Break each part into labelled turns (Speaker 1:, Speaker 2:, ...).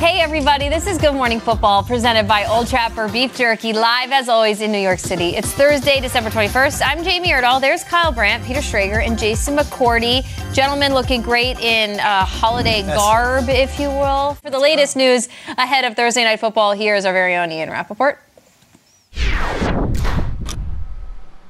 Speaker 1: Hey, everybody, this is Good Morning Football presented by Old Trapper Beef Jerky, live as always in New York City. It's Thursday, December 21st. I'm Jamie Erdahl. There's Kyle Brandt, Peter Schrager, and Jason McCourty. Gentlemen looking great in uh, holiday garb, if you will. For the latest news ahead of Thursday Night Football, here's our very own Ian Rapoport.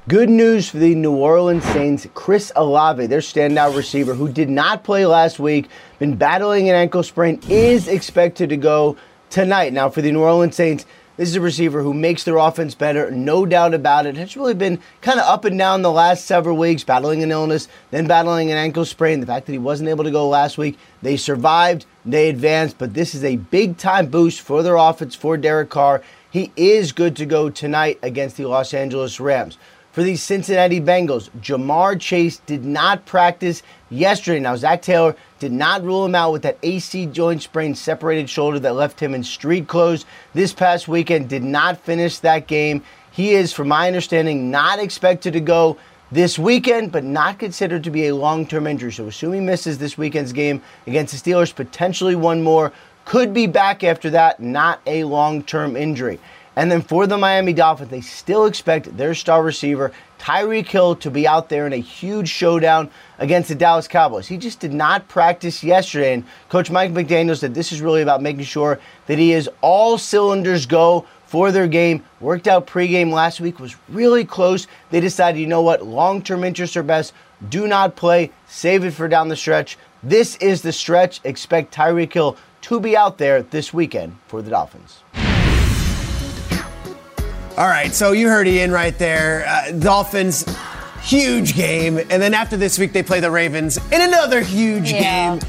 Speaker 2: Good news for the New Orleans Saints. Chris Olave, their standout receiver, who did not play last week, been battling an ankle sprain, is expected to go tonight. Now, for the New Orleans Saints, this is a receiver who makes their offense better, no doubt about it. Has really been kind of up and down the last several weeks, battling an illness, then battling an ankle sprain. The fact that he wasn't able to go last week, they survived, they advanced, but this is a big time boost for their offense for Derek Carr. He is good to go tonight against the Los Angeles Rams. For the Cincinnati Bengals, Ja'Marr Chase did not practice yesterday. Now, Zac Taylor did not rule him out with that AC joint sprain separated shoulder that left him in street clothes this past weekend. Did not finish that game. He is, from my understanding, not expected to go this weekend, but not considered to be a long term injury. So, assuming he misses this weekend's game against the Steelers, potentially one more, could be back after that, not a long term injury. And then for the Miami Dolphins, they still expect their star receiver, Tyreek Hill, to be out there in a huge showdown against the Dallas Cowboys. He just did not practice yesterday. And Coach Mike McDaniel said this is really about making sure that he is all cylinders go for their game. Worked out pregame last week, was really close. They decided, you know what, long term interests are best. Do not play, save it for down the stretch. This is the stretch. Expect Tyreek Hill to be out there this weekend for the Dolphins.
Speaker 3: All right, so you heard Ian right there. Uh, Dolphins, huge game. And then after this week, they play the Ravens in another huge
Speaker 1: Yeah.
Speaker 3: game.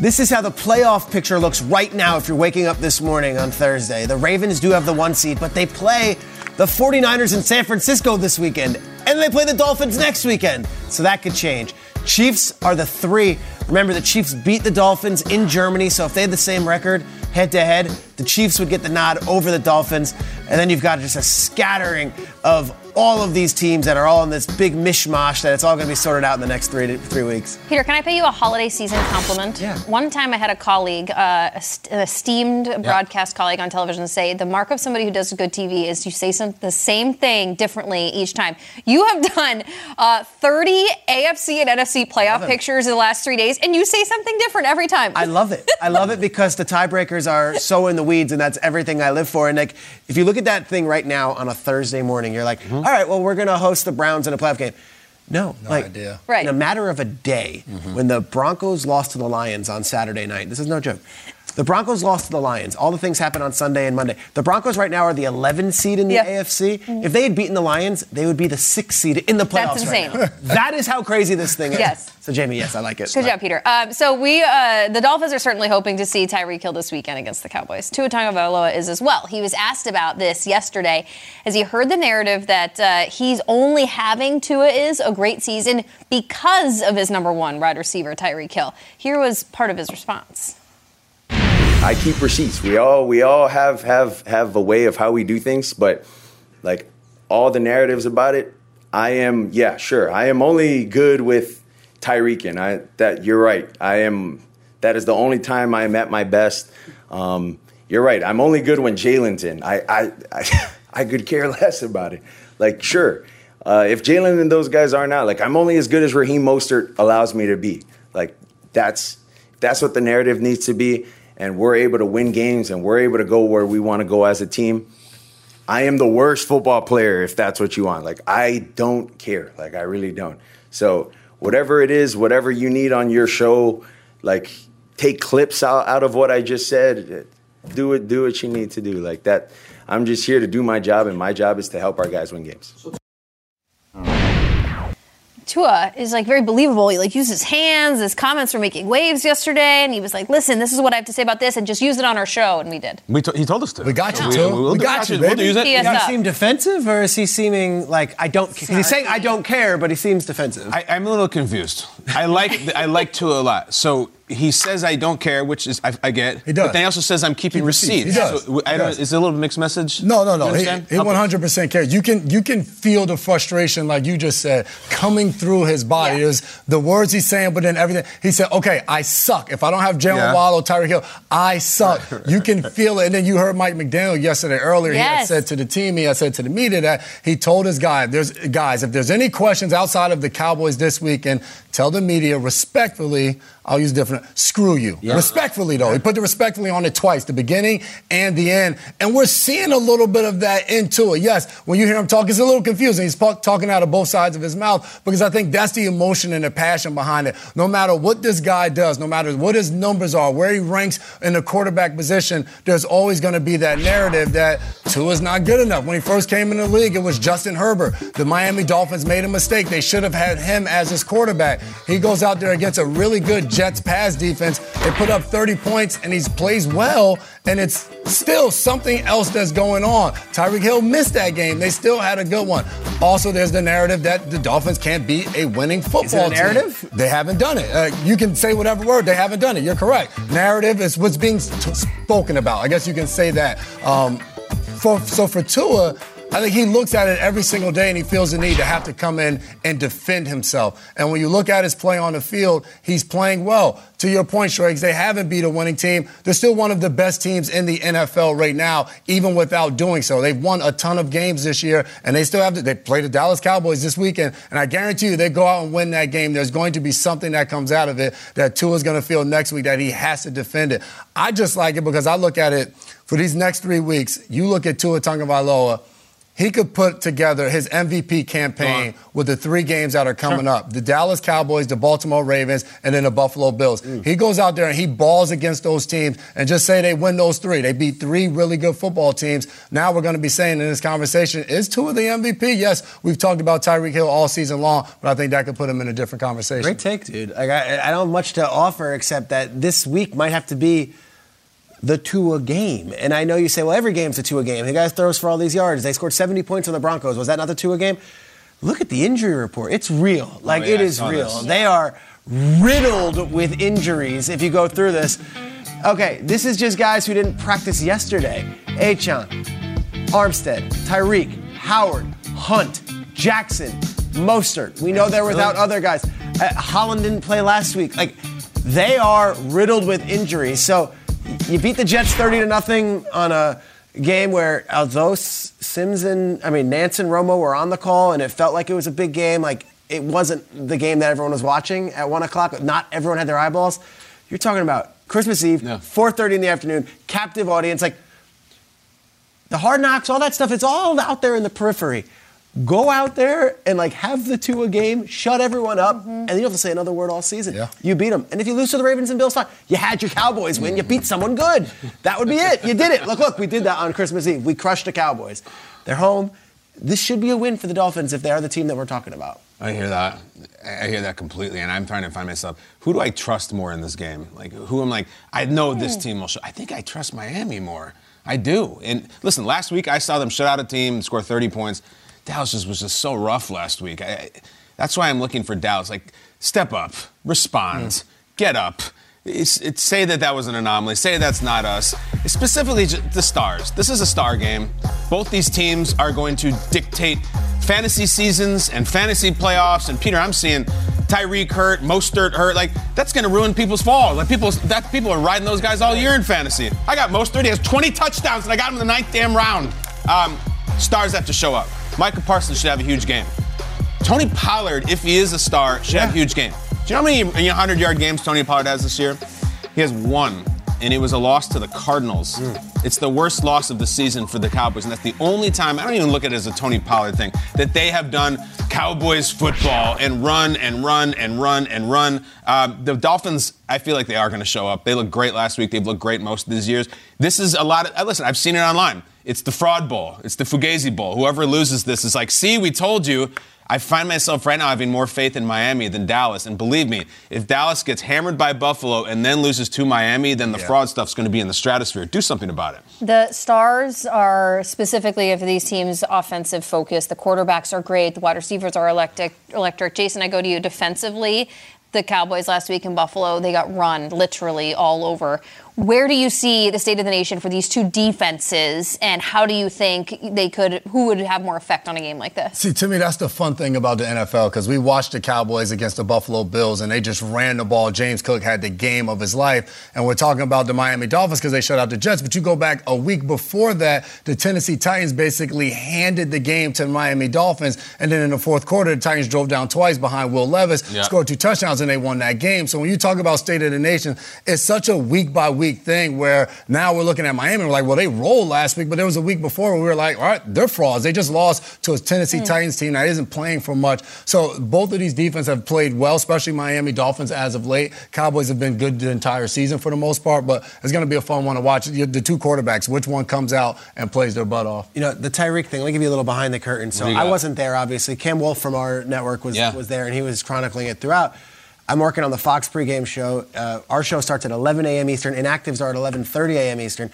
Speaker 3: This is how the playoff picture looks right now if you're waking up this morning on Thursday. The Ravens do have the one seed, but they play the 49ers in San Francisco this weekend. And they play the Dolphins next weekend. So that could change. Chiefs are the three. Remember, the Chiefs beat the Dolphins in Germany, so if they had the same record head to head, the Chiefs would get the nod over the Dolphins. And then you've got just a scattering of all of these teams that are all in this big mishmash that it's all going to be sorted out in the next three to three weeks.
Speaker 1: Peter, can I pay you a holiday season compliment?
Speaker 3: Yeah.
Speaker 1: One time I had a colleague, uh, an esteemed broadcast colleague on television, say the mark of somebody who does good TV is you say some, the same thing differently each time. You have done uh, 30 AFC and NFC playoff pictures in the last three days, and you say something different every time.
Speaker 3: I love it. I love it because the tiebreakers are so in the weeds, and that's everything I live for. And like, if you look at that thing right now on a Thursday morning, you're like, mm-hmm. all right, well, we're going to host the Browns in a playoff game. No,
Speaker 4: No
Speaker 3: like,
Speaker 4: idea.
Speaker 1: Right.
Speaker 3: In a matter of a day, mm-hmm. when the Broncos lost to the Lions on Saturday night, this is no joke. The Broncos lost to the Lions. All the things happened on Sunday and Monday. The Broncos right now are the 11 seed in the
Speaker 1: Yeah.
Speaker 3: AFC. If they had beaten the Lions, they would be the sixth seed in the playoffs.
Speaker 1: That's
Speaker 3: right
Speaker 1: insane.
Speaker 3: now. that is how crazy this thing is.
Speaker 1: Yes.
Speaker 3: So Jamie, yes, I like it.
Speaker 1: Good job, Peter. Um, so we, uh, the Dolphins are certainly hoping to see Tyreek Hill this weekend against the Cowboys. Tua Tagovailoa is as well. He was asked about this yesterday as he heard the narrative that uh, he's only having Tua is a great season because of his number one wide receiver Tyreek Hill. Here was part of his response.
Speaker 4: I keep receipts. We all we all have have have a way of how we do things, but like all the narratives about it, I am yeah, sure. I am only good with Tyreek and I that you're right. I am that is the only time I am at my best. Um, you're right. I'm only good when Jaylen's in. I I I, I could care less about it. Like sure. Uh, if Jaylen and those guys aren't out, like I'm only as good as Raheem Mostert allows me to be. Like that's that's what the narrative needs to be, and we're able to win games and we're able to go where we want to go as a team. I am the worst football player if that's what you want. Like I don't care. Like I really don't. So whatever it is, whatever you need on your show, like take clips out, out of what I just said. Do it. Do what you need to do. Like that. I'm just here to do my job, and my job is to help our guys win games.
Speaker 1: Tua is like very believable. He like used his hands. His comments were making waves yesterday, and he was like, "Listen, this is what I have to say about this, and just use it on our show." And we did.
Speaker 5: We to, he told us to.
Speaker 6: We got you,
Speaker 5: We-
Speaker 6: too.
Speaker 5: we'll
Speaker 6: We
Speaker 5: do-
Speaker 6: got you,
Speaker 5: We'll use it.
Speaker 1: He
Speaker 3: Does he seem defensive, or is he seeming like I don't? Cause he's saying I don't care, but he seems defensive.
Speaker 5: I, I'm a little confused. I like I like Tua a lot. So he says I don't care, which is I, I get.
Speaker 6: He does.
Speaker 5: But then he also says I'm keeping
Speaker 6: Keep receipts.
Speaker 5: receipts.
Speaker 6: He does.
Speaker 5: So I
Speaker 6: He
Speaker 5: don't,
Speaker 6: does.
Speaker 5: Is it a little mixed message?
Speaker 6: No, no, no. He, he 100% cares. You can you can feel the frustration, like you just said, coming through his body.
Speaker 1: Yeah.
Speaker 6: There's the words he's saying, but then everything. He said, "Okay, I suck. If I don't have Jaylen
Speaker 5: Yeah.
Speaker 6: Waddle, Tyreek Hill, I suck." You can feel it. And then you heard Mike McDaniel yesterday earlier. Yes. He had said to the team, he had said to the media that he told his guy, "There's guys, if there's any questions outside of the Cowboys this weekend, tell the media respectfully." I'll use different. Screw you. Respectfully, though. He put the respectfully on it twice, the beginning and the end. And we're seeing a little bit of that into it. Yes, when you hear him talk, it's a little confusing. He's talking out of both sides of his mouth because I think that's the emotion and the passion behind it. No matter what this guy does, no matter what his numbers are, where he ranks in the quarterback position, there's always going to be that narrative that Tua's not good enough. When he first came in the league, it was Justin Herbert. The Miami Dolphins made a mistake. They should have had him as his quarterback. He goes out there against a really good Jets pass defense. They put up 30 points and he plays well, and it's still something else that's going on. Tyreek Hill missed that game. They still had a good one. Also, there's the narrative that the Dolphins can't beat a winning football team.
Speaker 3: narrative?
Speaker 6: They haven't done it. Uh, you can say whatever word, they haven't done it. You're correct. Narrative is what's being t- spoken about. I guess you can say that. Um, for, so for Tua, I think he looks at it every single day and he feels the need to have to come in and defend himself. And when you look at his play on the field, he's playing well. To your point, Shregs, they haven't beat a winning team. They're still one of the best teams in the NFL right now, even without doing so. They've won a ton of games this year, and they still have to. They play the Dallas Cowboys this weekend, and I guarantee you, they go out and win that game. There's going to be something that comes out of it that Tua's going to feel next week that he has to defend it. I just like it because I look at it for these next three weeks. You look at Tua Tagovailoa. He could put together his MVP campaign with the three games that are coming up the Dallas Cowboys, the Baltimore Ravens, and then the Buffalo Bills. Mm. He goes out there and he balls against those teams and just say they win those three. They beat three really good football teams. Now we're going to be saying in this conversation, is Tua of the MVP? Yes, we've talked about Tyreek Hill all season long, but I think that could put him in a different conversation.
Speaker 3: Great take, dude. Like, I, I don't have much to offer except that this week might have to be the Tua game. And I know you say, well, every game's a Tua game. The guy throws for all these yards. They scored 70 points on the Broncos. Was that not the Tua game? Look at the injury report. It's real. Like,
Speaker 5: yeah,
Speaker 3: it is real.
Speaker 5: this.
Speaker 3: They are riddled with injuries if you go through this. Okay, this is just guys who didn't practice yesterday. Achan, Armstead, Tyreek, Howard, Hunt, Jackson, Mostert. We know they're without other guys. Uh, Holland didn't play last week. Like they are riddled with injuries. So you beat the Jets 30 to nothing on a game where although Simms and I mean Nance and Romo were on the call and it felt like it was a big game, like it wasn't the game that everyone was watching at one o'clock. Not everyone had their eyeballs. You're talking about Christmas Eve, 4:30 in the afternoon, captive audience, like the hard knocks, all that stuff, it's all out there in the periphery. Go out there and like have the Tua game, shut everyone up, mm-hmm. and then you don't have to say another word all season.
Speaker 6: Yeah.
Speaker 3: You beat them. And if you lose to the Ravens and Bills, fine. You had your Cowboys win. You beat someone good. That would be it. You did it. Look, look, we did that on Christmas Eve. We crushed the Cowboys. They're home. This should be a win for the Dolphins if they are the team that we're talking about.
Speaker 5: I hear that. I hear that completely, and I'm trying to find myself. Who do I trust more in this game? Like, who am like? I know this hmm. team will. Show. I think I trust Miami more. I do. And listen, last week I saw them shut out a team, score 30 points. Dallas just was just so rough last week. I, that's why I'm looking for Dallas. Like, step up, respond, get up. It's, it's, say that that was an anomaly. Say that's not us. Specifically the stars. This is a star game. Both these teams are going to dictate fantasy seasons and fantasy playoffs. And Peter, I'm seeing Tyreek hurt, Mostert hurt. Like that's going to ruin people's fall. Like people, that people are riding those guys all year in fantasy. I got Mostert. He has 20 touchdowns, and I got him in the ninth damn round. Um, stars have to show up. Micah Parsons should have a huge game. Tony Pollard, if he is a star, should have a huge game. Do you know how many 100 yard games Tony Pollard has this year? He has one, and it was a loss to the Cardinals. It's the worst loss of the season for the Cowboys, and that's the only time, I don't even look at it as a Tony Pollard thing, that they have done Cowboys football and run and run and run and run. Um, the Dolphins, I feel like they are going to show up. They looked great last week. They've looked great most of these years. This is a lot of, uh, listen, I've seen it online. It's the fraud bowl. It's the Fugazi bowl. Whoever loses this is like, see, we told you. I find myself right now having more faith in Miami than Dallas. And believe me, if Dallas gets hammered by Buffalo and then loses to Miami, then the fraud stuff's going to be in the stratosphere. Do something about it.
Speaker 1: The stars are specifically of these teams offensive focus. The quarterbacks are great. The wide receivers are electric. Electric. Jason, I go to you defensively. The Cowboys last week in Buffalo, they got run literally all over. Where do you see the state of the nation for these two defenses, and how do you think they could? Who would have more effect on a game like this?
Speaker 6: See, to me, that's the fun thing about the NFL because we watched the Cowboys against the Buffalo Bills and they just ran the ball. James Cook had the game of his life. And we're talking about the Miami Dolphins because they shut out the Jets. But you go back a week before that, the Tennessee Titans basically handed the game to the Miami Dolphins. And then in the fourth quarter, the Titans drove down twice behind Will Levis,
Speaker 7: Yeah.
Speaker 6: scored two touchdowns, and they won that game. So when you talk about state of the nation, it's such a week by week thing where now we're looking at Miami. We're like, well, they rolled last week, but there was a week before where we were like, all right, they're frauds. They just lost to a Tennessee hmm. Titans team that isn't playing for much. So both of these defenses have played well, especially Miami Dolphins as of late. Cowboys have been good the entire season for the most part, but it's going to be a fun one to watch. The the two quarterbacks, which one comes out and plays their butt off?
Speaker 3: You know, the Tyreek thing, let me give you a little behind the curtain. So
Speaker 6: What do you
Speaker 3: I wasn't there, obviously. Cam Wolfe from our network was,
Speaker 6: Yeah.
Speaker 3: was there, and he was chronicling it throughout. I'm working on the Fox pregame show. Uh, our show starts at 11 a.m. Eastern. Inactives are at 11.30 a.m. Eastern.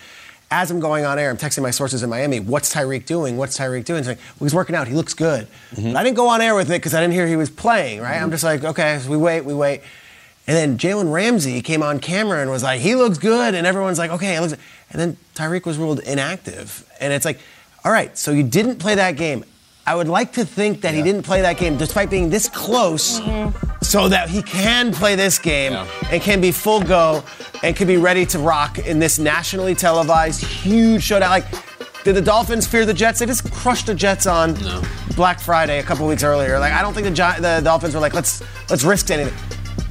Speaker 3: As I'm going on air, I'm texting my sources in Miami, what's Tyreek doing? What's Tyreek doing? He's like, well, he's working out. He looks good. But I didn't go on air with it because I didn't hear he was playing, right? I'm just like, okay, so we wait, we wait. And then Jalen Ramsey came on camera and was like, he looks good. And everyone's like, okay, it looks And then Tyreek was ruled inactive. And it's like, all right, so you didn't play that game. I would like to think that he didn't play that game despite being this close mm-hmm. so that he can play this game and can be full go and can be ready to rock in this nationally televised huge showdown. Like, did the Dolphins fear the Jets? They just crushed the Jets on Black Friday a couple weeks earlier. Like, I don't think the, Gi- the Dolphins were like, let's let's risk anything.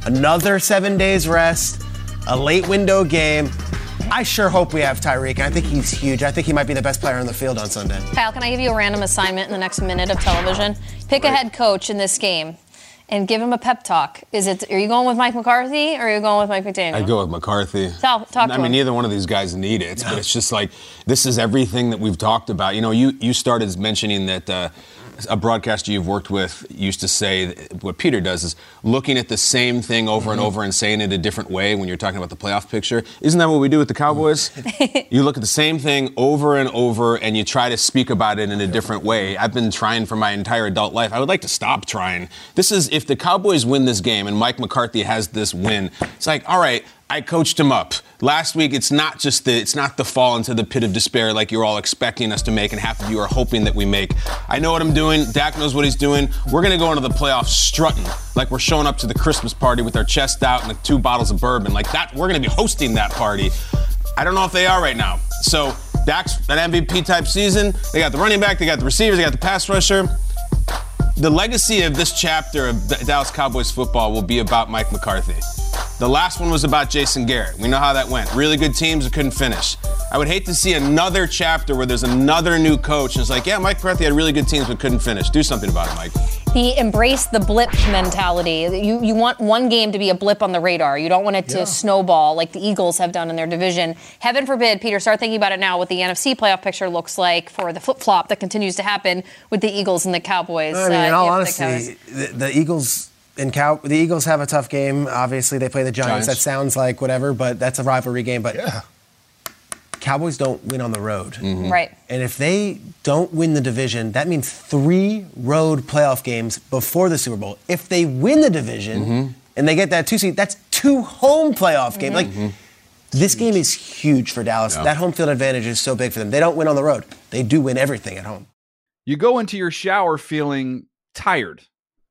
Speaker 3: Another seven days rest, a late window game. I sure hope we have Tyreek, I think he's huge. I think he might be the best player on the field on Sunday.
Speaker 1: Kyle, can I give you a random assignment in the next minute of television? Pick a head coach in this game and give him a pep talk. Is it? Are you going with Mike McCarthy or are you going with Mike McDaniel?
Speaker 5: I go with McCarthy.
Speaker 1: Talk- talk to
Speaker 5: I mean,
Speaker 1: him.
Speaker 5: neither one of these guys need it, but it's just like this is everything that we've talked about. You know, you you started mentioning that uh, a broadcaster you've worked with used to say what Peter does is looking at the same thing over and
Speaker 1: Mm-hmm.
Speaker 5: over and saying it a different way when you're talking about the playoff picture. Isn't that what we do with the Cowboys? you look at the same thing over and over and you try to speak about it in a different way. I've been trying for my entire adult life. I would like to stop trying. This is if the Cowboys win this game and Mike McCarthy has this win, it's like, all right, I coached him up. Last week, it's not just the it's not the fall into the pit of despair like you're all expecting us to make, and half of you are hoping that we make. I know what I'm doing. Dak knows what he's doing. We're gonna go into the playoffs strutting like we're showing up to the Christmas party with our chest out and like two bottles of bourbon. Like that, we're gonna be hosting that party. I don't know if they are right now. So Dak's an MVP type season. They got the running back, they got the receivers, they got the pass rusher. The legacy of this chapter of Dallas Cowboys football will be about Mike McCarthy. The last one was about Jason Garrett. We know how that went. Really good teams that couldn't finish. I would hate to see another chapter where there's another new coach and it's like, yeah, Mike McCarthy had really good teams but couldn't finish. Do something about it, Mike.
Speaker 1: The embrace the blip mentality. You you want one game to be a blip on the radar. You don't want it to
Speaker 6: Yeah.
Speaker 1: snowball like the Eagles have done in their division. Heaven forbid, Peter, start thinking about it now. What the NFC playoff picture looks like for the flip flop that continues to happen with the Eagles and the Cowboys.
Speaker 3: I mean, in
Speaker 1: uh,
Speaker 3: all
Speaker 1: if the Cows-
Speaker 3: honesty, the, the Eagles and Cow, the Eagles have a tough game. Obviously, they play the Giants.
Speaker 5: Giants.
Speaker 3: That sounds like whatever, but that's a rivalry game. But Cowboys don't win on the road. Mm-hmm.
Speaker 1: right.
Speaker 3: And if they don't win the division, that means three road playoff games before the Super Bowl. If they win the division mm-hmm. and they get that two seed, that's two home playoff games. Like mm-hmm. this game is huge for Dallas.
Speaker 5: Yeah.
Speaker 3: That home field advantage is so big for them. They don't win on the road. They do win everything at home.
Speaker 8: You go into your shower feeling tired,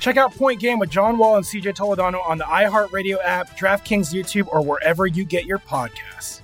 Speaker 9: Check out Point Game with John Wall and CJ Toledano on the iHeartRadio app, DraftKings YouTube, or wherever you get your podcasts.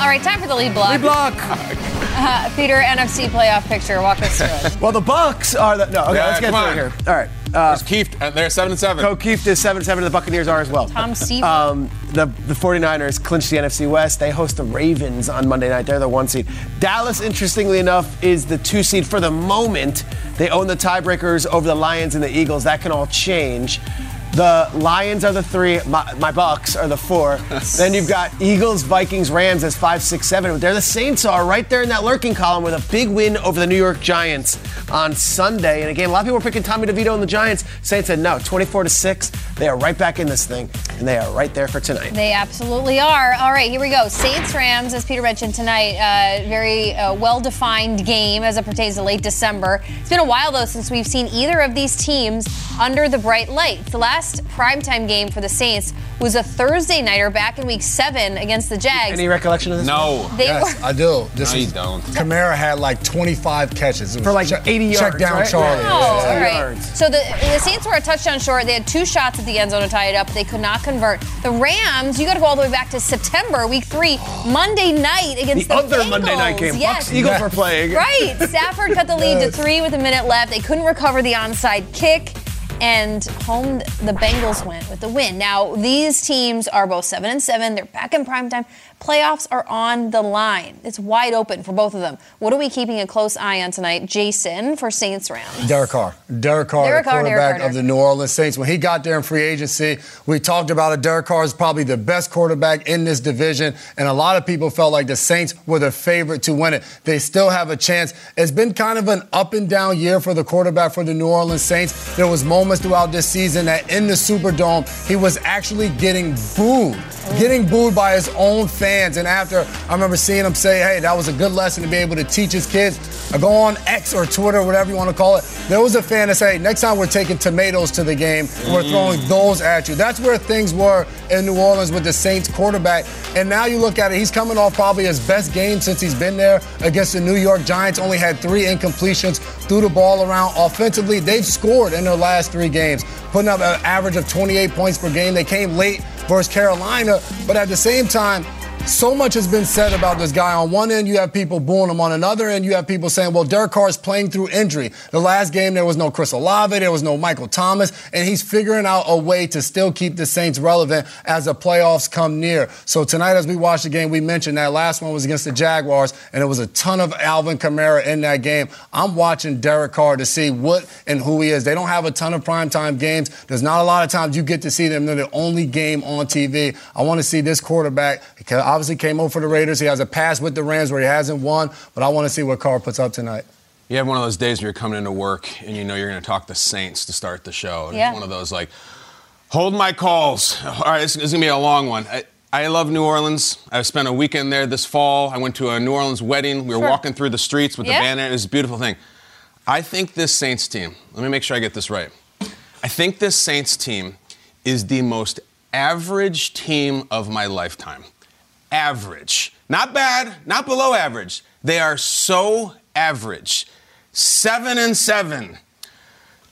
Speaker 1: All right, time for the lead block.
Speaker 3: Lead block.
Speaker 1: Uh, Peter, NFC playoff picture. Walk us through it.
Speaker 3: Well, the Bucks are the no. Okay,
Speaker 5: Yeah,
Speaker 3: let's get through
Speaker 5: on.
Speaker 3: it here. All right. Uh,
Speaker 5: Keith, they're seven and seven.
Speaker 3: Co Keith is seven seven. The Buccaneers are as well.
Speaker 1: Tom Seaver.
Speaker 3: Um, the the 49ers clinched the NFC West. They host the Ravens on Monday night. They're the one seed. Dallas, interestingly enough, is the two seed for the moment. They own the tiebreakers over the Lions and the Eagles. That can all change. The Lions are the three. My, my Bucks are the four. then you've got Eagles, Vikings, Rams as five, six, seven. There the Saints are right there in that lurking column with a big win over the New York Giants on Sunday. And again, a lot of people were picking Tommy DeVito and the Giants. Saints said no, 24 to six. They are right back in this thing, and they are right there for tonight.
Speaker 1: They absolutely are. All right, here we go. Saints Rams, as Peter mentioned tonight, uh, very uh, well defined game as it pertains to late December. It's been a while, though, since we've seen either of these teams under the bright lights. The last last primetime game for the Saints was a Thursday nighter back in Week Seven against the Jags.
Speaker 3: Any recollection of this?
Speaker 5: No.
Speaker 1: They
Speaker 6: yes,
Speaker 1: were-
Speaker 6: I do. This
Speaker 5: No, you don't.
Speaker 6: Kamara had like 25 catches. It was
Speaker 3: For like
Speaker 6: check-
Speaker 3: 80
Speaker 6: Check
Speaker 3: yards,
Speaker 6: down
Speaker 3: right?
Speaker 6: Charlie.
Speaker 3: Yeah.
Speaker 1: Oh,
Speaker 6: Yeah.
Speaker 1: all right.
Speaker 3: yards.
Speaker 1: So the, the Saints were a touchdown short. They had two shots at the end zone to tie it up. They could not convert. The Rams, you got to go all the way back to September, week three, Monday night against
Speaker 3: The
Speaker 1: the,
Speaker 3: other Monday night game.
Speaker 1: Yes.
Speaker 3: Bucks Eagles were playing.
Speaker 1: Right. Stafford cut the lead
Speaker 6: Yes.
Speaker 1: to three with a minute left. They couldn't recover the onside kick. And home, the Bengals went with the win. Now these teams are both seven and seven. They're back in prime time. Playoffs are on the line. It's wide open for both of them. What are we keeping a close eye on tonight, Jason, for Saints Rams?
Speaker 6: Derek Carr. Derek Carr,
Speaker 1: Derek
Speaker 6: the
Speaker 1: Carr,
Speaker 6: quarterback of the New Orleans Saints. When he got there in free agency, we talked about it. Derek Carr is probably the best quarterback in this division, and a lot of people felt like the Saints were the favorite to win it. They still have a chance. It's been kind of an up and down year for the quarterback for the New Orleans Saints. There was moments throughout this season that in the Superdome, he was actually getting booed, getting booed by his own fans. And after, I remember seeing him say, hey, that was a good lesson to be able to teach his kids. I go on X or Twitter, whatever you want to call it. There was a fan that said, hey, next time we're taking tomatoes to the game, we're mm. throwing those at you. That's where things were in New Orleans with the Saints quarterback. And now you look at it, he's coming off probably his best game since he's been there against the New York Giants. Only had three incompletions, threw the ball around. Offensively, they've scored in their last three games, putting up an average of 28 points per game. They came late versus Carolina, but at the same time, so much has been said about this guy. On one end, you have people booing him. On another end, you have people saying, well, Derek Carr is playing through injury. The last game, there was no Chris Olave, there was no Michael Thomas, and he's figuring out a way to still keep the Saints relevant as the playoffs come near. So tonight, as we watch the game, we mentioned that last one was against the Jaguars, and there was a ton of Alvin Kamara in that game. I'm watching Derek Carr to see what and who he is. They don't have a ton of primetime games. There's not a lot of times you get to see them. They're the only game on TV. I want to see this quarterback. He obviously came over for the Raiders. He has a pass with the Rams where he hasn't won, but I want to see what Carr puts up tonight.
Speaker 5: You have one of those days where you're coming into work and you know you're going to talk the Saints to start the show. And
Speaker 1: Yeah.
Speaker 5: It's one of those like, hold my calls. All right, this is going to be a long one. I, I love New Orleans. I spent a weekend there this fall. I went to a New Orleans wedding. We were
Speaker 1: Sure.
Speaker 5: walking through the streets with
Speaker 1: Yeah.
Speaker 5: the banner. It was a beautiful thing. I think this Saints team, let me make sure I get this right. I think this Saints team is the most average team of my lifetime. Average. Not bad, not below average. They are so average. Seven and seven.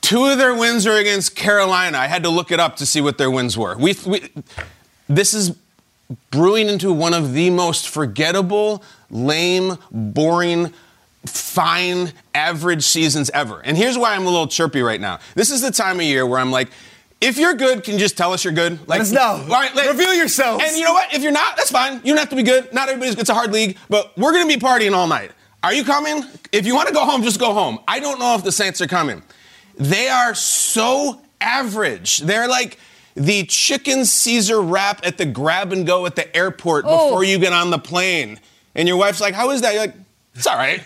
Speaker 5: Two of their wins are against Carolina. I had to look it up to see what their wins were. We, we, this is brewing into one of the most forgettable, lame, boring, fine, average seasons ever. And here's why I'm a little chirpy right now. This is the time of year where I'm like, if you're good, can you just tell us you're good? Like,
Speaker 3: us know.
Speaker 5: All right, like,
Speaker 3: Reveal yourselves.
Speaker 5: And you know what? If you're not, that's fine. You don't have to be good. Not everybody's. It's a hard league, but we're gonna be partying all night. Are you coming? If you want to go home, just go home. I don't know if the Saints are coming. They are so average. They're like the chicken Caesar wrap at the grab and go at the airport
Speaker 1: Oh.
Speaker 5: before you get on the plane. And your wife's like, "How is that?" You're like, "It's all right.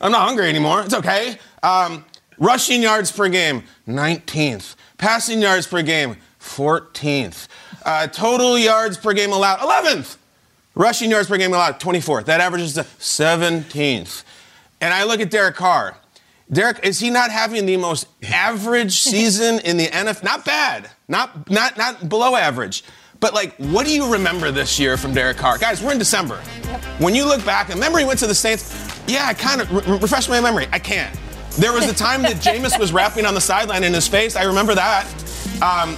Speaker 5: I'm not hungry anymore. It's okay." Um, rushing yards per game, 19th. Passing yards per game, 14th. Uh, total yards per game allowed, 11th. Rushing yards per game allowed, 24th. That averages to 17th. And I look at Derek Carr. Derek, is he not having the most average season in the NFL? Not bad, not not not below average. But like, what do you remember this year from Derek Carr? Guys, we're in December. When you look back, and remember he went to the Saints. Yeah, I kind of re- refresh my memory. I can't. There was a time that Jameis was rapping on the sideline in his face. I remember that. Um,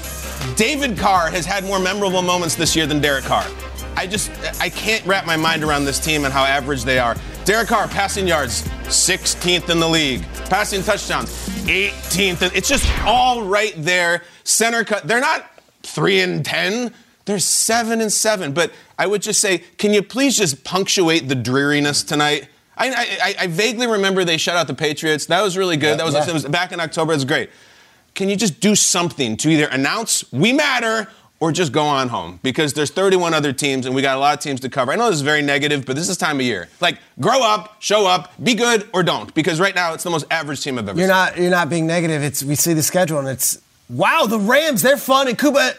Speaker 5: David Carr has had more memorable moments this year than Derek Carr. I just I can't wrap my mind around this team and how average they are. Derek Carr passing yards 16th in the league, passing touchdowns 18th. It's just all right there. Center cut. They're not three and ten. They're seven and seven. But I would just say, can you please just punctuate the dreariness tonight? I, I, I- I vaguely remember they shut out the Patriots. That was really good. that was,
Speaker 6: yeah.
Speaker 5: was back in October. It was great. Can you just do something to either announce we matter or just go on home? Because there's 31 other teams and we got a lot of teams to cover. I know this is very negative, but this is time of year. Like, grow up, show up, be good or don't. Because right now it's the most average team I've ever
Speaker 3: You're
Speaker 5: seen.
Speaker 3: not you're not being negative. It's we see the schedule and it's wow, the Rams, they're fun and Puka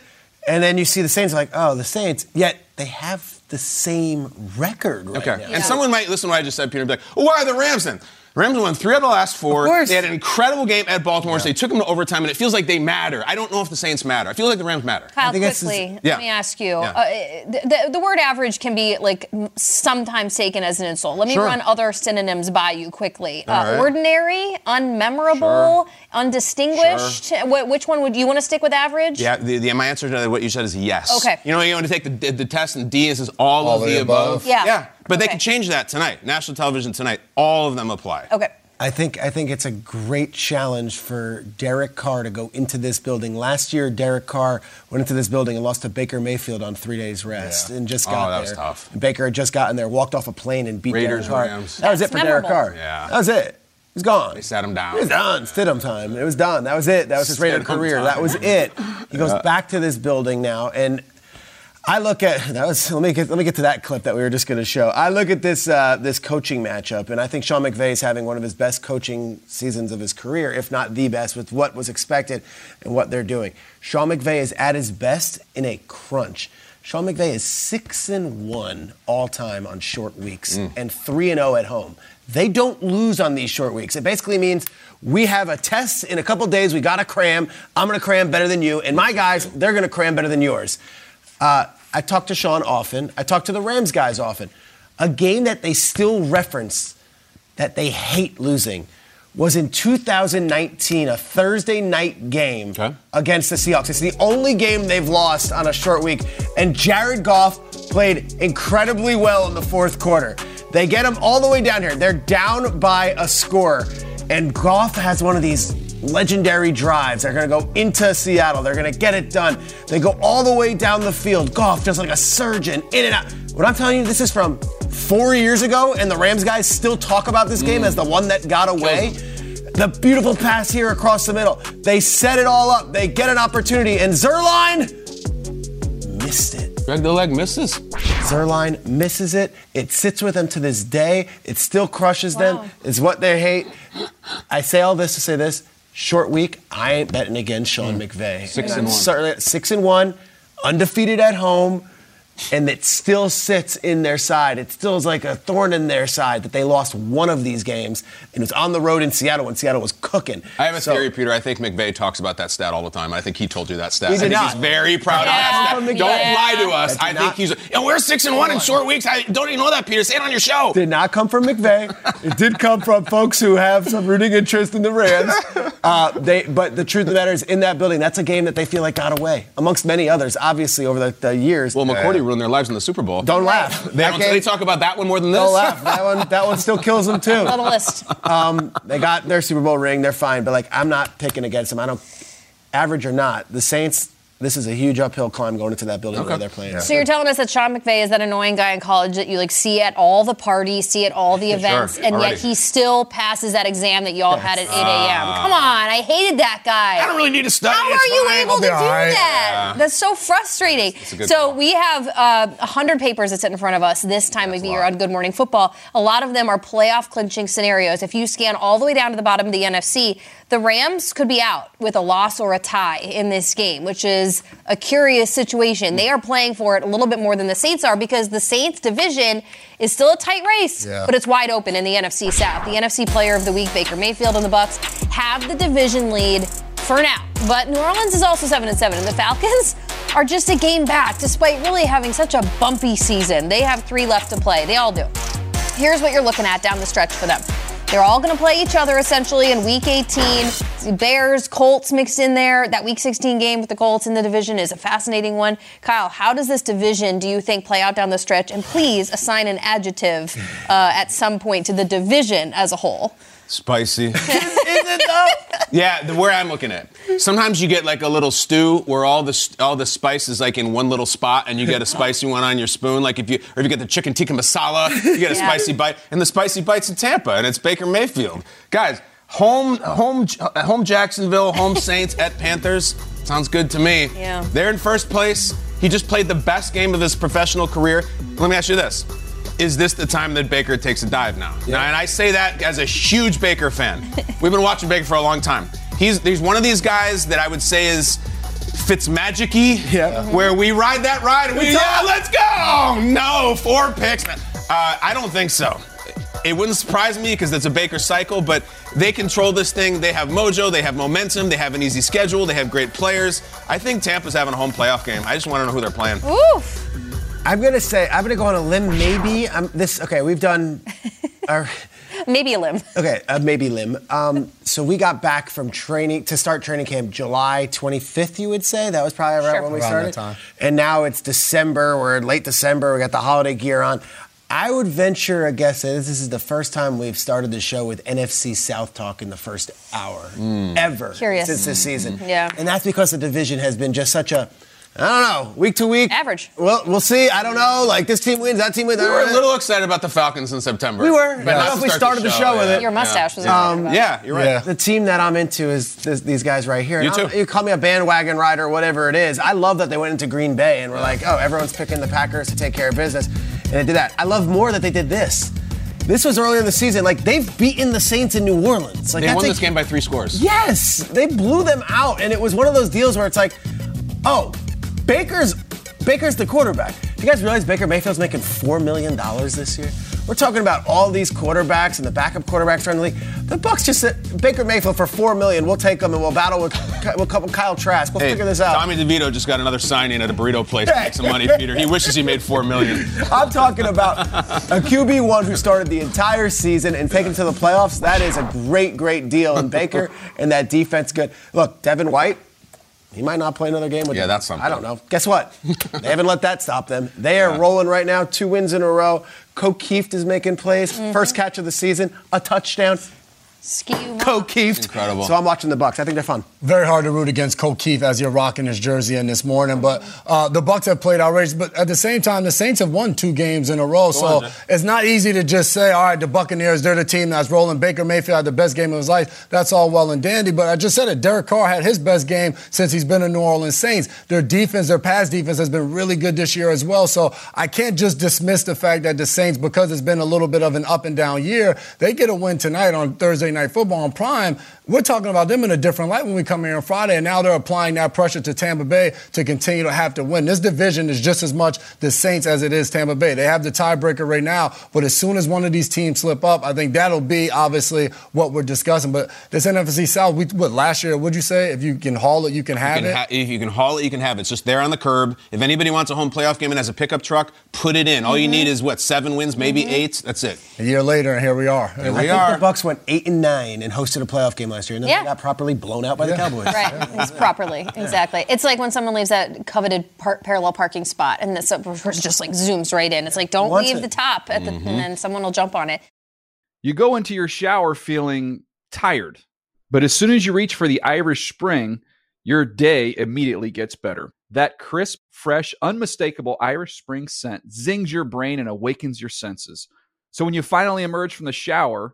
Speaker 3: and then you see the Saints like, oh, the Saints, yet they have the same record right
Speaker 5: Okay.
Speaker 3: now.
Speaker 5: And someone might listen to what I just said, Peter, and be like, well, why are the Rams then? Rams won three out of the last four.
Speaker 1: Of course.
Speaker 5: They had an incredible game at Baltimore. So they took them to overtime, and it feels like they matter. I don't know if the Saints matter. I feel like the Rams matter.
Speaker 1: Kyle,
Speaker 5: think it's-
Speaker 1: quickly,
Speaker 5: Yeah.
Speaker 1: let me ask you.
Speaker 5: Yeah.
Speaker 1: Uh, the, the, the word average can be like sometimes taken as an insult. Let me
Speaker 5: Sure.
Speaker 1: run other synonyms by you quickly. Uh,
Speaker 5: right.
Speaker 1: Ordinary, unmemorable, undistinguished. Wh- which one would you want to stick with average?
Speaker 5: Yeah, the, the, my answer to what you said is yes.
Speaker 1: Okay.
Speaker 5: You know, you want to take the, the test, and D is all, of the, above.
Speaker 1: Yeah.
Speaker 5: Yeah. But they can change that tonight. National television tonight, all of them apply.
Speaker 1: Okay.
Speaker 3: I think I think it's a great challenge for Derek Carr to go into this building. Last year, Derek Carr went into this building and lost to Baker Mayfield on three days rest and just
Speaker 5: oh,
Speaker 3: got Oh,
Speaker 5: that
Speaker 3: there.
Speaker 5: was tough.
Speaker 3: And Baker had just gotten there, walked off a plane and beat
Speaker 5: Raiders,
Speaker 3: Derek Carr.
Speaker 5: Rams.
Speaker 3: That was it
Speaker 1: That's
Speaker 3: for Derek. Carr.
Speaker 5: Yeah.
Speaker 3: That was it. He's gone.
Speaker 5: They sat him down.
Speaker 3: It was done. Stidham time. It was done. That was it. That was his Raider career.
Speaker 5: time.
Speaker 3: That was it. He goes
Speaker 5: Yeah.
Speaker 3: back to this building now, and I look at that was let me get let me get to that clip that we were just going to show. I look at this uh, this coaching matchup, and I think Sean McVay is having one of his best coaching seasons of his career, if not the best, with what was expected and what they're doing. Sean McVay is at his best in a crunch. Sean McVay is six and one all time on short weeks and three and zero at home. They don't lose on these short weeks. It basically means we have a test in a couple days. We got to cram. I'm going to cram better than you, and my guys they're going to cram better than yours. Uh, I talk to Sean often. I talk to the Rams guys often. A game that they still reference that they hate losing was in 2019, a Thursday night game against the Seahawks. It's the only game they've lost on a short week. And Jared Goff played incredibly well in the fourth quarter. They get him all the way down here. They're down by a score. And Goff has one of these legendary drives. They're going to go into Seattle. They're going to get it done. They go all the way down the field. Goff just like a surgeon, in and out. What I'm telling you, this is from four years ago, and the Rams guys still talk about this game mm. as the one that got away. The beautiful pass here across the middle. They set it all up. They get an opportunity, and Zuerlein missed it.
Speaker 5: Greg the leg misses.
Speaker 3: Zuerlein misses it. It sits with them to this day. It still crushes them. It's what they hate. I say all this to say this. Short week, I ain't betting against Sean hmm. McVay.
Speaker 5: Six
Speaker 3: I'm
Speaker 5: and one.
Speaker 3: Certainly, six and one, undefeated at home, and it still sits in their side. It still is like a thorn in their side that they lost one of these games, and it was on the road in Seattle when Seattle was cooking.
Speaker 5: I have a
Speaker 3: So-
Speaker 5: theory, Peter. I think McVay talks about that stat all the time. I think he told you that stat.
Speaker 3: He did not.
Speaker 5: he's very proud
Speaker 3: Yeah.
Speaker 5: of that stat.
Speaker 3: McVay.
Speaker 5: Don't lie to us.
Speaker 3: That
Speaker 5: I think
Speaker 3: not-
Speaker 5: he's. You know, we're six and one in short weeks. I don't even know that, Peter. Say it on your show.
Speaker 3: Did not come from McVay. it did come from folks who have some rooting interest in the Rams. Uh, they, but the truth of the matter is, in that building, that's a game that they feel like got away, amongst many others, obviously over the, the years.
Speaker 5: Well, McCourty ruined their lives in the Super Bowl.
Speaker 3: Don't laugh.
Speaker 5: They,
Speaker 3: That
Speaker 5: don't,
Speaker 3: game-
Speaker 5: they talk about that one more than this.
Speaker 3: Don't laugh. That one, that one still kills them too.
Speaker 1: On the list.
Speaker 3: Um, they got their Super Bowl ring. They're fine. But like, I'm not picking against them. I don't, average or not. The Saints. This is a huge uphill climb going into that building where they're playing.
Speaker 1: So you're telling us that Sean McVay is that annoying guy in college that you like see at all the parties, see at all the
Speaker 5: Sure,
Speaker 1: events, and
Speaker 5: already.
Speaker 1: yet he still passes that exam that y'all had at 8 a.m. Come on, I hated that guy.
Speaker 5: I don't really need to study.
Speaker 1: How
Speaker 5: It's
Speaker 1: are you
Speaker 5: fine.
Speaker 1: able
Speaker 5: I'll
Speaker 1: to do
Speaker 5: all right.
Speaker 1: that?
Speaker 5: Yeah.
Speaker 1: That's so frustrating.
Speaker 5: a good
Speaker 1: So
Speaker 5: call.
Speaker 1: we have uh, 100 papers that sit in front of us this time of year on Good Morning Football. A lot of them are playoff clinching scenarios. If you scan all the way down to the bottom of the NFC, the Rams could be out with a loss or a tie in this game, which is a curious situation. They are playing for it a little bit more than the Saints are because the Saints division is still a tight race,
Speaker 6: Yeah.
Speaker 1: but it's wide open in the NFC South. The NFC Player of the Week, Baker Mayfield and the Bucks have the division lead for now. But New Orleans is also 7 and 7 and the Falcons are just a game back despite really having such a bumpy season. They have 3 left to play. They all do. Here's what you're looking at down the stretch for them. They're all going to play each other essentially in week 18. Bears, Colts mixed in there. That week 16 game with the Colts in the division is a fascinating one. Kyle, how does this division, do you think, play out down the stretch? And please assign an adjective uh, at some point to the division as a whole.
Speaker 5: Spicy. Yeah, the, where I'm looking at. Sometimes you get like a little stew where all the all the spice is like in one little spot, and you get a spicy one on your spoon. Like if you or if you get the chicken tikka masala, you get a
Speaker 1: Yeah.
Speaker 5: spicy bite, and the spicy bites in Tampa, and it's Baker Mayfield. Guys, home home uh, home Jacksonville, home Saints at Panthers. Sounds good to me.
Speaker 1: Yeah.
Speaker 5: They're in first place. He just played the best game of his professional career. Let me ask you this. Is this the time that Baker takes a dive now? Now, and I say that as a huge Baker fan. We've been watching Baker for a long time. He's he's one of these guys that I would say is fits magic-y, where we ride that ride and we yeah, let's go. No, four picks. Uh, I don't think so. It wouldn't surprise me because it's a Baker cycle, but they control this thing. They have mojo, they have momentum, they have an easy schedule, they have great players. I think Tampa's having a home playoff game. I just want to know who they're playing.
Speaker 1: Oof.
Speaker 3: I'm gonna say I'm gonna go on a limb. Maybe I'm this. Okay, we've done. Our,
Speaker 1: Maybe a limb.
Speaker 3: okay, uh, maybe limb. Um, so we got back from training to start training camp July 25th. You would say that was probably around
Speaker 1: Sure.
Speaker 3: when we
Speaker 6: Around
Speaker 3: started.
Speaker 6: that time.
Speaker 3: And now it's December. We're late December. We got the holiday gear on. I would venture a guess that this is the first time we've started the show with NFC South talk in the first hour ever
Speaker 1: Curious.
Speaker 3: since this season.
Speaker 1: Yeah.
Speaker 3: And that's because the division has been just such a, I don't know, week to week.
Speaker 1: Average.
Speaker 3: Well, we'll see. I don't know. Like this team wins, that team wins.
Speaker 5: We were a little excited about the Falcons in September.
Speaker 3: We were.
Speaker 5: But
Speaker 3: I
Speaker 5: not
Speaker 3: don't know if we
Speaker 5: start
Speaker 3: started the show with
Speaker 5: yeah.
Speaker 3: it.
Speaker 1: Your mustache was
Speaker 5: yeah.
Speaker 1: talking
Speaker 3: Um.
Speaker 5: Yeah, you're right.
Speaker 6: Yeah.
Speaker 3: The team that I'm into is this, these guys right here.
Speaker 5: You
Speaker 3: And I'm-
Speaker 5: too.
Speaker 3: You call me a bandwagon rider, or whatever it is. I love that they went into Green Bay and were like, oh, everyone's picking the Packers to take care of business, and they did that. I love more that they did this. This was earlier in the season. Like they've beaten the Saints in New Orleans. Like
Speaker 5: They won
Speaker 3: a-
Speaker 5: this game by three scores.
Speaker 3: Yes, they blew them out, and it was one of those deals where it's like, oh, Baker's Baker's the quarterback. Do you guys realize Baker Mayfield's making four million dollars this year? We're talking about all these quarterbacks and the backup quarterbacks around the league. The Bucks just said Baker Mayfield for four million. We'll take him and we'll battle with, with Kyle Trask. We'll
Speaker 5: Hey,
Speaker 3: figure this out.
Speaker 5: Tommy DeVito just got another signing at a burrito place to make some money, Peter. He wishes he made four million.
Speaker 3: I'm talking about a QB one who started the entire season and taken to the playoffs. That is a great, great deal. And Baker and that defense good. Look, Devin White, he might not play another game with
Speaker 5: Yeah,
Speaker 3: them.
Speaker 5: that's something.
Speaker 3: I don't know. Guess what? they haven't let that stop them. They are rolling right now, two wins in a row. Kieft is making plays.
Speaker 1: Mm-hmm.
Speaker 3: First catch of the season, a touchdown.
Speaker 1: Skew.
Speaker 3: Kieft.
Speaker 5: Incredible.
Speaker 3: So I'm watching the Bucks. I think they're fun.
Speaker 6: Very hard to root against Keith as you're rocking his jersey in this morning. But uh, the Bucks have played outrageous. But at the same time, the Saints have won two games in a row. so
Speaker 5: on,
Speaker 6: it's not easy to just say, all right, the Buccaneers, they're the team that's rolling. Baker Mayfield had the best game of his life. That's all well and dandy. But I just said it. Derek Carr had his best game since he's been in New Orleans Saints. Their defense, their pass defense has been really good this year as well. So I can't just dismiss the fact that the Saints, because it's been a little bit of an up and down year, they get a win tonight on Thursday Night Football on Prime. We're talking about them in a different light when we come here on Friday, and now they're applying that pressure to Tampa Bay to continue to have to win. This division is just as much the Saints as it is Tampa Bay. They have the tiebreaker right now, but as soon as one of these teams slip up, I think that'll be obviously what we're discussing. But this NFC South, we, what last year? Would you say if you can haul it, you can have
Speaker 5: You can
Speaker 6: it?
Speaker 5: ha- if you can haul it, you can have it. It's just there on the curb. If anybody wants a home playoff game and has a pickup truck, put it in. All you mm-hmm. need is what seven wins, maybe mm-hmm. eight. That's it.
Speaker 6: a year later, and here we are.
Speaker 5: Here
Speaker 3: I
Speaker 5: we
Speaker 3: think
Speaker 5: are.
Speaker 3: the Bucks went eight and nine and hosted a playoff game last year, and then
Speaker 1: Yeah.
Speaker 3: they got properly blown out by the Cowboys.
Speaker 1: Right, it's properly, exactly. It's like when someone leaves that coveted par- parallel parking spot and this subwoofer just like zooms right in. It's like, don't
Speaker 3: Wants
Speaker 1: leave
Speaker 3: it.
Speaker 1: the top, at the, mm-hmm. and then someone will jump on it.
Speaker 8: You go into your shower feeling tired, but as soon as you reach for the Irish Spring, your day immediately gets better. That crisp, fresh, unmistakable Irish Spring scent zings your brain and awakens your senses. So when you finally emerge from the shower,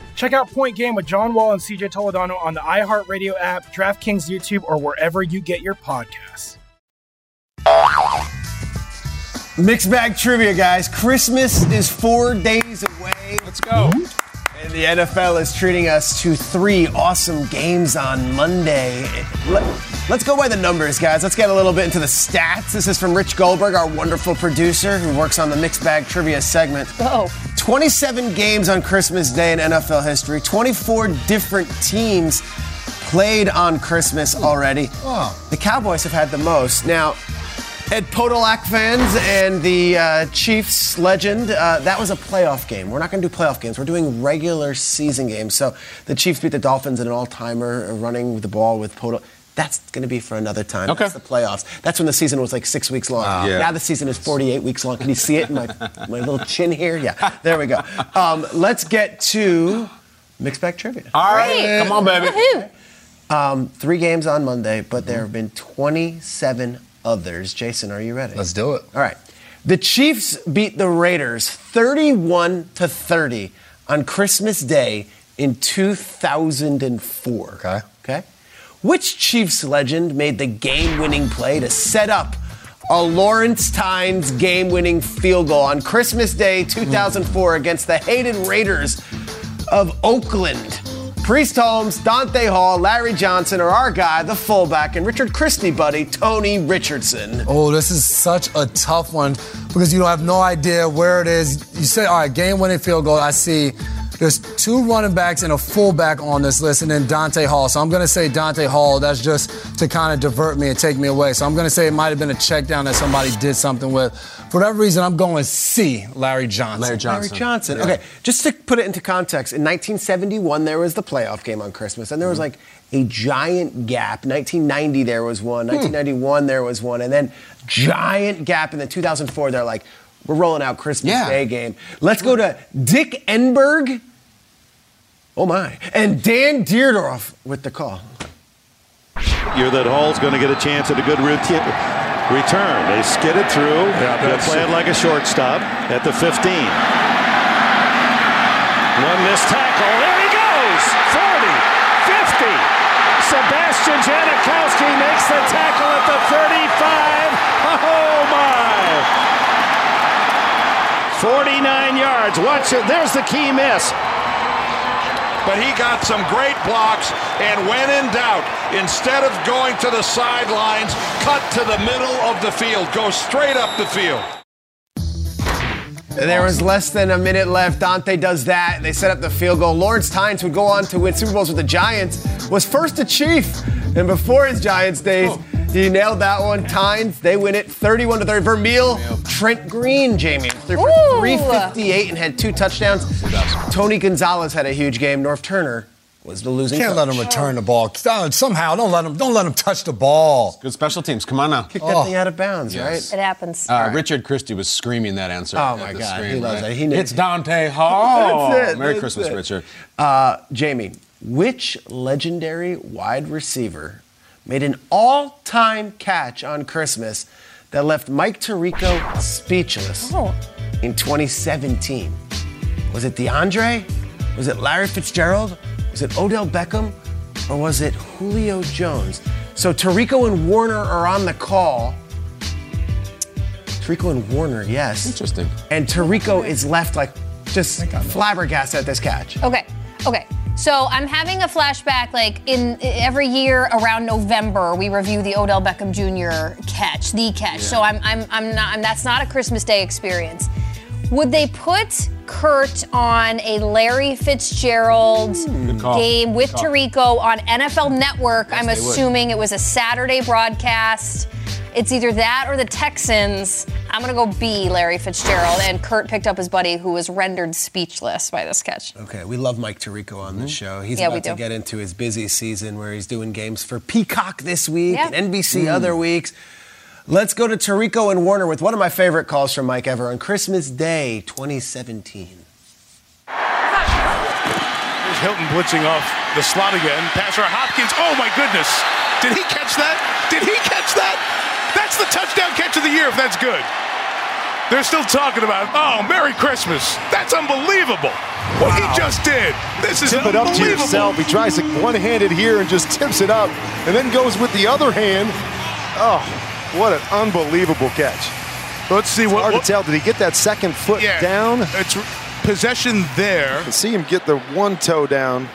Speaker 9: Check out Point Game with John Wall and CJ Toledano on the iHeartRadio app, DraftKings YouTube, or wherever you get your podcasts.
Speaker 3: Mixed bag trivia, guys. Christmas is four days away.
Speaker 5: Let's go.
Speaker 3: And the NFL is treating us to three awesome games on Monday. Let, us go by the numbers, guys. Let's get a little bit into the stats. This is from Rich Goldberg, our wonderful producer who works on the Mixed Bag Trivia segment.
Speaker 1: Oh.
Speaker 3: 27 games on Christmas Day in NFL history, 24 different teams played on Christmas already. The Cowboys have had the most. Now, Ed Podolak fans and the uh, Chiefs legend, uh, that was a playoff game. We're not going to do playoff games. We're doing regular season games. So the Chiefs beat the Dolphins in an all-timer, uh, running the ball with Podolak. That's going to be for another time.
Speaker 5: Okay.
Speaker 3: That's the playoffs. That's when the season was like six weeks long.
Speaker 5: Wow. Yeah.
Speaker 3: Now the season is 48 weeks long. Can you see it in my, my little chin here? Yeah, there we go. Um, let's get to mixed bag trivia.
Speaker 5: All right, come on, baby.
Speaker 3: Um, three games on Monday, but there have been 27 others. Jason, are you ready?
Speaker 6: Let's do it.
Speaker 3: All right. The Chiefs beat the Raiders 31 to 30 on Christmas Day in 2004.
Speaker 6: Okay.
Speaker 3: Okay. Which Chiefs legend made the game-winning play to set up a Lawrence Tynes game-winning field goal on Christmas Day 2004 against the hated Raiders of Oakland? Priest Holmes, Dante Hall, Larry Johnson, or our guy, the fullback, and Richard Christie buddy, Tony Richardson.
Speaker 6: Oh, this is such a tough one because you don't have no idea where it is. You say, all right, game winning field goal. I see there's two running backs and a fullback on this list, and then Dante Hall. So I'm going to say Dante Hall. That's just to kind of divert me and take me away. So I'm going to say it might have been a check down that somebody did something with. For whatever reason, I'm going C, Larry Johnson.
Speaker 5: Larry Johnson.
Speaker 3: Larry Johnson. Okay, just to put it into context, in 1971 there was the playoff game on Christmas, and there was
Speaker 6: Mm-hmm.
Speaker 3: like a giant gap. 1990 there was one,
Speaker 6: Hmm.
Speaker 3: 1991 there was one, and then giant gap. And then 2004 they're like, we're rolling out Christmas
Speaker 5: Yeah.
Speaker 3: Day game. Let's go to Dick Enberg. Oh my, and Dan Deerdorf with the call.
Speaker 10: Figure that Hall's going to get a chance at a good routine. Return. They skid it through. They'll
Speaker 6: that's
Speaker 10: play it
Speaker 6: it.
Speaker 10: like a shortstop at the 15. One missed tackle. There he goes. 40, 50. Sebastian Janikowski makes the tackle at the 35. Oh my. 49 yards. Watch it. There's the key miss.
Speaker 11: But he got some great blocks and when in doubt instead of going to the sidelines cut to the middle of the field go straight up the field
Speaker 3: There was less than a minute left. Dante does that. They set up the field goal. Lawrence Tynes would go on to win Super Bowls with the Giants. Was first a Chief, and before his Giants days, oh. He nailed that one. Tynes, they win it 31 to 30. Vermeil, Trent Green, Jamie, threw for
Speaker 1: Ooh.
Speaker 3: 358 and had two touchdowns. Tony Gonzalez had a huge game. Norv Turner was the losing.
Speaker 6: Can't let him return the ball. Somehow, don't let him. Don't let him touch the ball.
Speaker 5: Good special teams. Come on now.
Speaker 3: Kick that thing out of bounds,
Speaker 5: Yes.
Speaker 1: It happens.
Speaker 5: Uh, Richard Christie was screaming that answer.
Speaker 3: Oh my God,
Speaker 5: screen,
Speaker 3: he loves
Speaker 5: right?
Speaker 3: that. He knows-
Speaker 5: it's Dante Hall.
Speaker 3: That's it,
Speaker 5: Merry
Speaker 3: that's
Speaker 5: Christmas,
Speaker 3: it.
Speaker 5: Richard.
Speaker 3: Uh, Jamie, which legendary wide receiver made an all-time catch on Christmas that left Mike Tirico speechless
Speaker 1: Oh.
Speaker 3: in 2017? Was it DeAndre? Was it Larry Fitzgerald? Was it Odell Beckham? Or was it Julio Jones? So Tirico and Warner are on the call. Tirico and Warner, yes.
Speaker 5: Interesting.
Speaker 3: And Tirico is left like just flabbergasted at this catch.
Speaker 1: Okay. Okay. So I'm having a flashback. Like in every year around November, we review the Odell Beckham Jr. catch, the catch. So I'm, I'm, I'm not. I'm, that's not a Christmas Day experience. Would they put Kurt on a Larry Fitzgerald
Speaker 8: hmm.
Speaker 1: game with. Tirico on NFL Network. I'm
Speaker 8: they would.
Speaker 1: assuming it was a Saturday broadcast. It's either that or the Texans. I'm going to go B, Larry Fitzgerald. And Kurt picked up his buddy who was rendered speechless by this catch.
Speaker 3: Okay, we love Mike Tirico on
Speaker 8: Mm-hmm.
Speaker 3: this show. He's
Speaker 1: Yeah,
Speaker 3: about to get into his busy season where he's doing games for Peacock this week
Speaker 1: Yeah.
Speaker 3: and NBC
Speaker 8: Mm.
Speaker 3: other weeks. Let's go to Tirico and Warner with one of my favorite calls from Mike ever on Christmas Day 2017.
Speaker 10: Here's Hilton blitzing off the slot again. Passer Hopkins. Oh my goodness. Did he catch that? Did he catch that? That's the touchdown catch of the year if that's good. They're still talking about, oh, Merry Christmas. That's unbelievable. What he just did. This is
Speaker 12: Tip it up to yourself. He tries to one-handed here and just tips it up, and then goes with the other hand. Oh, what an unbelievable catch!
Speaker 10: Let's see what.
Speaker 12: hard
Speaker 10: what-
Speaker 12: to tell. Did he get that second foot
Speaker 10: Yeah,
Speaker 12: down?
Speaker 10: It's possession there.
Speaker 12: I can see him get the one toe down.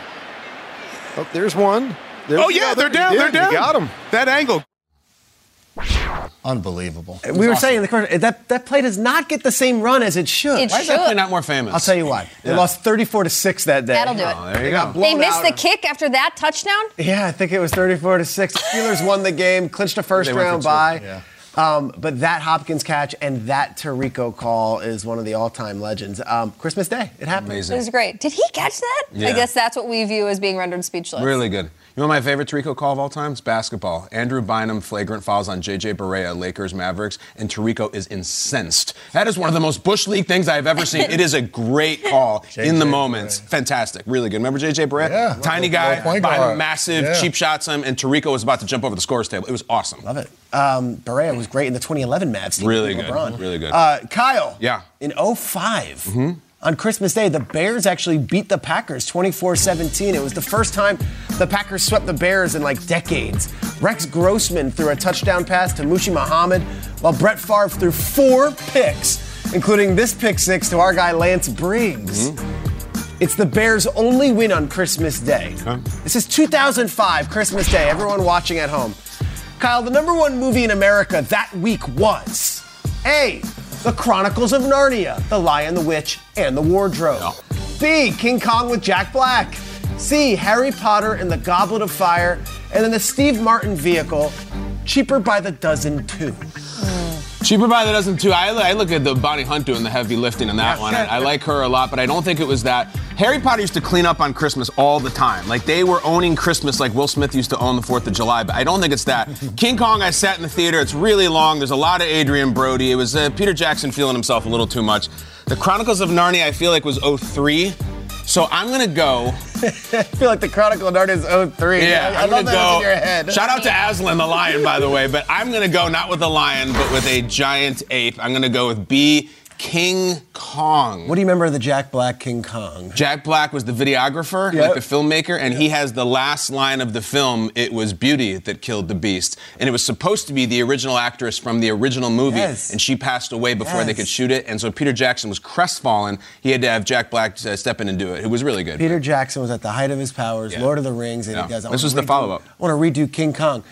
Speaker 12: Oh, there's one. There's
Speaker 10: oh yeah, they're down. They're down.
Speaker 12: He got him.
Speaker 10: That angle.
Speaker 6: Unbelievable.
Speaker 3: We were saying in the corner, that that play does not get the same run as it should.
Speaker 1: It
Speaker 5: Why is that play not more famous?
Speaker 3: I'll tell you why. They
Speaker 5: Yeah.
Speaker 3: lost 34 to 6 that day.
Speaker 1: That'll do it.
Speaker 5: Oh, there you
Speaker 3: They
Speaker 5: go.
Speaker 3: got
Speaker 1: They missed
Speaker 3: out.
Speaker 1: the kick after that touchdown?
Speaker 3: Yeah, I think it was 34 to 6. Steelers won the game, clinched a first
Speaker 5: They
Speaker 3: round bye.
Speaker 6: Yeah.
Speaker 3: Um, but that Hopkins catch and that Tirico call is one of the all time legends. Um, Christmas Day, it happened.
Speaker 1: It was great. Did he catch that? I guess that's what we view as being rendered speechless.
Speaker 5: Really good. You know my favorite Tirico call of all time? It's basketball. Andrew Bynum flagrant fouls on JJ Barea, Lakers Mavericks, and Tirico is incensed. That is one of the most Bush League things I've ever seen. it is a great call in the moments. Fantastic. Really good. Remember JJ Barea?
Speaker 6: Yeah.
Speaker 5: Tiny guy, Bynum
Speaker 6: guard.
Speaker 5: massive,
Speaker 6: Yeah.
Speaker 5: cheap shots him, and Tirico was about to jump over the scores table. It was awesome.
Speaker 3: Love it. Um, Barea was great in the 2011 Mavs team.
Speaker 5: Really good.
Speaker 3: LeBron.
Speaker 5: Really good.
Speaker 3: Uh, Kyle.
Speaker 5: Yeah.
Speaker 3: In 5 on Christmas Day, the Bears actually beat the Packers 24 17. It was the first time the Packers swept the Bears in like decades. Rex Grossman threw a touchdown pass to Muhsin Muhammad, while Brett Favre threw four picks, including this pick six to our guy Lance Briggs. Mm-hmm. It's the Bears' only win on Christmas Day. This is 2005, Christmas Day. Everyone watching at home. Kyle, the number one movie in America that week was A. The Chronicles of Narnia, The Lion, the Witch, and the Wardrobe. B. King Kong with Jack Black. C. Harry Potter and the Goblet of Fire. And then the Steve Martin vehicle, Cheaper by the Dozen 2.
Speaker 5: Cheaper provided us dozen too. I, I look at the Bonnie Hunt doing the heavy lifting in that one. I, I like her a lot, but I don't think it was that. Harry Potter used to clean up on Christmas all the time. Like they were owning Christmas like Will Smith used to own the Fourth of July, but I don't think it's that. King Kong, I sat in the theater. It's really long. There's a lot of Adrien Brody. It was uh, Peter Jackson feeling himself a little too much. The Chronicles of Narnia, I feel like was 03. So I'm gonna go.
Speaker 3: I feel like the Chronicle of Narnia is 03.
Speaker 5: Yeah,
Speaker 3: I, I
Speaker 5: I'm
Speaker 3: love
Speaker 5: gonna
Speaker 3: that
Speaker 5: go.
Speaker 3: in your head.
Speaker 5: Shout out to Aslan the lion, by the way. But I'm gonna go not with a lion, but with a giant ape. I'm gonna go with B. King Kong.
Speaker 3: What do you remember of the Jack Black King Kong?
Speaker 5: Jack Black was the videographer,
Speaker 3: Yep.
Speaker 5: like the filmmaker, and he has the last line of the film. It was Beauty that killed the Beast, and it was supposed to be the original actress from the original movie,
Speaker 3: Yes.
Speaker 5: and she passed away before they could shoot it. And so Peter Jackson was crestfallen. He had to have Jack Black uh, step in and do it. It was really good.
Speaker 3: Peter Jackson was at the height of his powers,
Speaker 5: Yeah.
Speaker 3: Lord of the Rings, and
Speaker 5: Yeah.
Speaker 3: he goes, I
Speaker 5: This was the follow-up.
Speaker 3: I want to redo King Kong.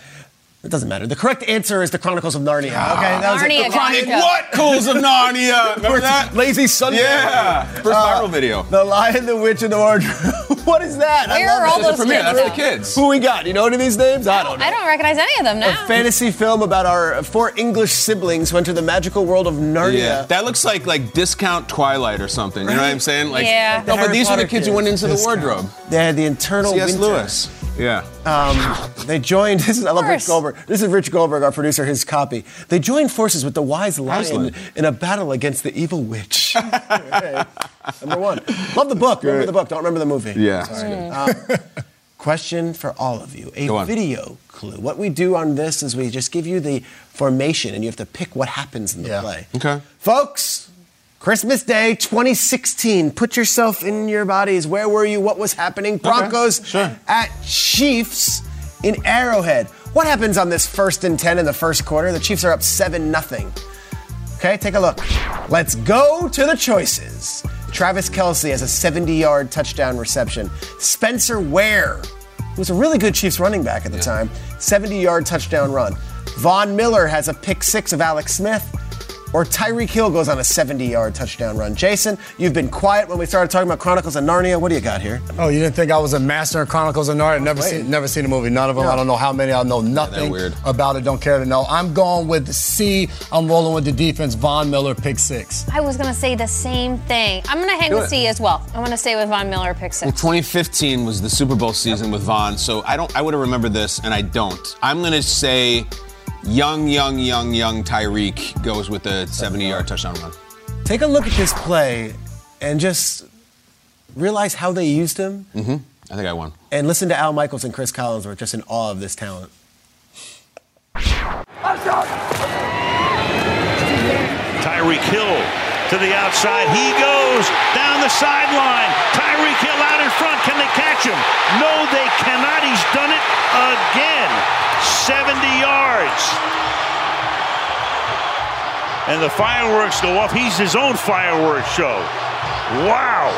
Speaker 3: It doesn't matter. The correct answer is the Chronicles of Narnia. Ah. Okay, that was it.
Speaker 1: Narnia,
Speaker 3: The Chronic-
Speaker 1: gotcha.
Speaker 5: What? Cools of Narnia. Remember that?
Speaker 3: Lazy Sunday.
Speaker 5: Yeah. First uh, viral video.
Speaker 3: The Lion, the Witch, and the Wardrobe. what is that? I
Speaker 1: Where
Speaker 3: love
Speaker 1: are all
Speaker 5: It's a
Speaker 1: those
Speaker 5: premiere.
Speaker 1: kids
Speaker 5: That's the kids.
Speaker 3: Who we got? You know any of these names? I don't know.
Speaker 1: I don't recognize any of them now.
Speaker 3: A fantasy film about our four English siblings who enter the magical world of Narnia.
Speaker 5: Yeah, that looks like like discount Twilight or something. You know what I'm saying? Like,
Speaker 1: Yeah.
Speaker 5: No, but
Speaker 3: Harry
Speaker 5: these are the
Speaker 3: Potter
Speaker 5: kids who went
Speaker 3: kids.
Speaker 5: into the wardrobe.
Speaker 3: They had the internal
Speaker 5: C.S.
Speaker 3: winter.
Speaker 5: Lewis. Yeah.
Speaker 3: Um, they joined. This is I love Rich. Goldberg. This is Rich Goldberg, our producer. His copy. They joined forces with the wise lion in a battle against the evil witch. Okay. Number one. Love the book. Remember the book. Don't remember the movie.
Speaker 5: Yeah.
Speaker 3: Um, question for all of you. A video clue. What we do on this is we just give you the formation, and you have to pick what happens in the
Speaker 6: Yeah.
Speaker 3: play.
Speaker 5: Okay.
Speaker 3: Folks, Christmas Day 2016. Put yourself in your bodies. Where were you? What was happening? Broncos
Speaker 5: sure.
Speaker 3: at Chiefs in Arrowhead. What happens on this first and 10 in the first quarter? The Chiefs are up 7 0. Okay, take a look. Let's go to the choices. Travis Kelce has a 70 yard touchdown reception. Spencer Ware, who was a really good Chiefs running back at the time, 70 yard touchdown run. Von Miller has a pick six of Alex Smith. Or Tyreek Hill goes on a 70 yard touchdown run. Jason, you've been quiet when we started talking about Chronicles of Narnia. What do you got here?
Speaker 6: Oh, you didn't think I was a master of Chronicles of Narnia? Never seen, never seen the movie. None of them.
Speaker 3: No.
Speaker 6: I don't know how many. I know nothing
Speaker 5: weird.
Speaker 6: about it. Don't care to know. I'm going with C. I'm rolling with the defense. Von Miller, pick six.
Speaker 1: I was going to say the same thing. I'm going to hang
Speaker 5: Do
Speaker 1: with
Speaker 5: it.
Speaker 1: C as well. I'm going to stay with Von Miller, pick
Speaker 5: Well,
Speaker 1: six.
Speaker 5: 2015 was the Super Bowl season with Von, so I don't. I would have remembered this, and I don't. I'm gonna say, young, young, young, young Tyreek goes with a 70-yard touchdown run.
Speaker 3: Take a look at this play and just realize how they used him
Speaker 5: Mm-hmm. I think I won.
Speaker 3: and listen to Al Michaels and Chris Collinsworth just in awe of this talent.
Speaker 13: Tyreek Hill to the outside. He goes down the sideline. Tyreek Hill out in front. Can they catch him? No, they cannot. He's done it again. 70 yards. And the fireworks go off. He's his own fireworks show. Wow.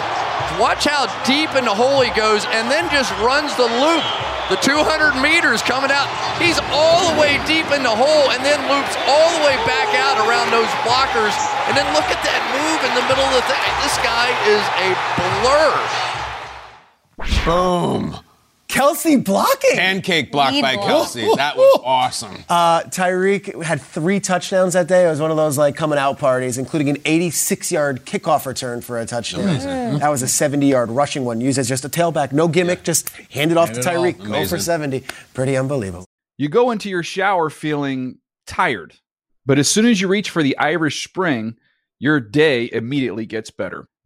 Speaker 14: Watch how deep in the hole he goes and then just runs the loop. The 200 meters coming out. He's all the way deep in the hole and then loops all the way back out around those blockers. And then look at that move in the middle of the thing. This guy is a blur.
Speaker 5: Boom.
Speaker 3: Kelce blocking.
Speaker 5: Pancake block
Speaker 3: Lead
Speaker 5: by
Speaker 3: block.
Speaker 5: Kelce. That was awesome.
Speaker 3: Uh, Tyreek had three touchdowns that day. It was one of those like coming out parties, including an 86-yard kickoff return for a touchdown.
Speaker 5: Amazing.
Speaker 3: That was a 70-yard rushing one, used as just a tailback, no gimmick, just hand it off
Speaker 8: Hand
Speaker 3: to. Tyreek. Go for 70. Pretty unbelievable.
Speaker 8: You go into your shower feeling tired, but as soon as you reach for the Irish Spring, your day immediately gets better.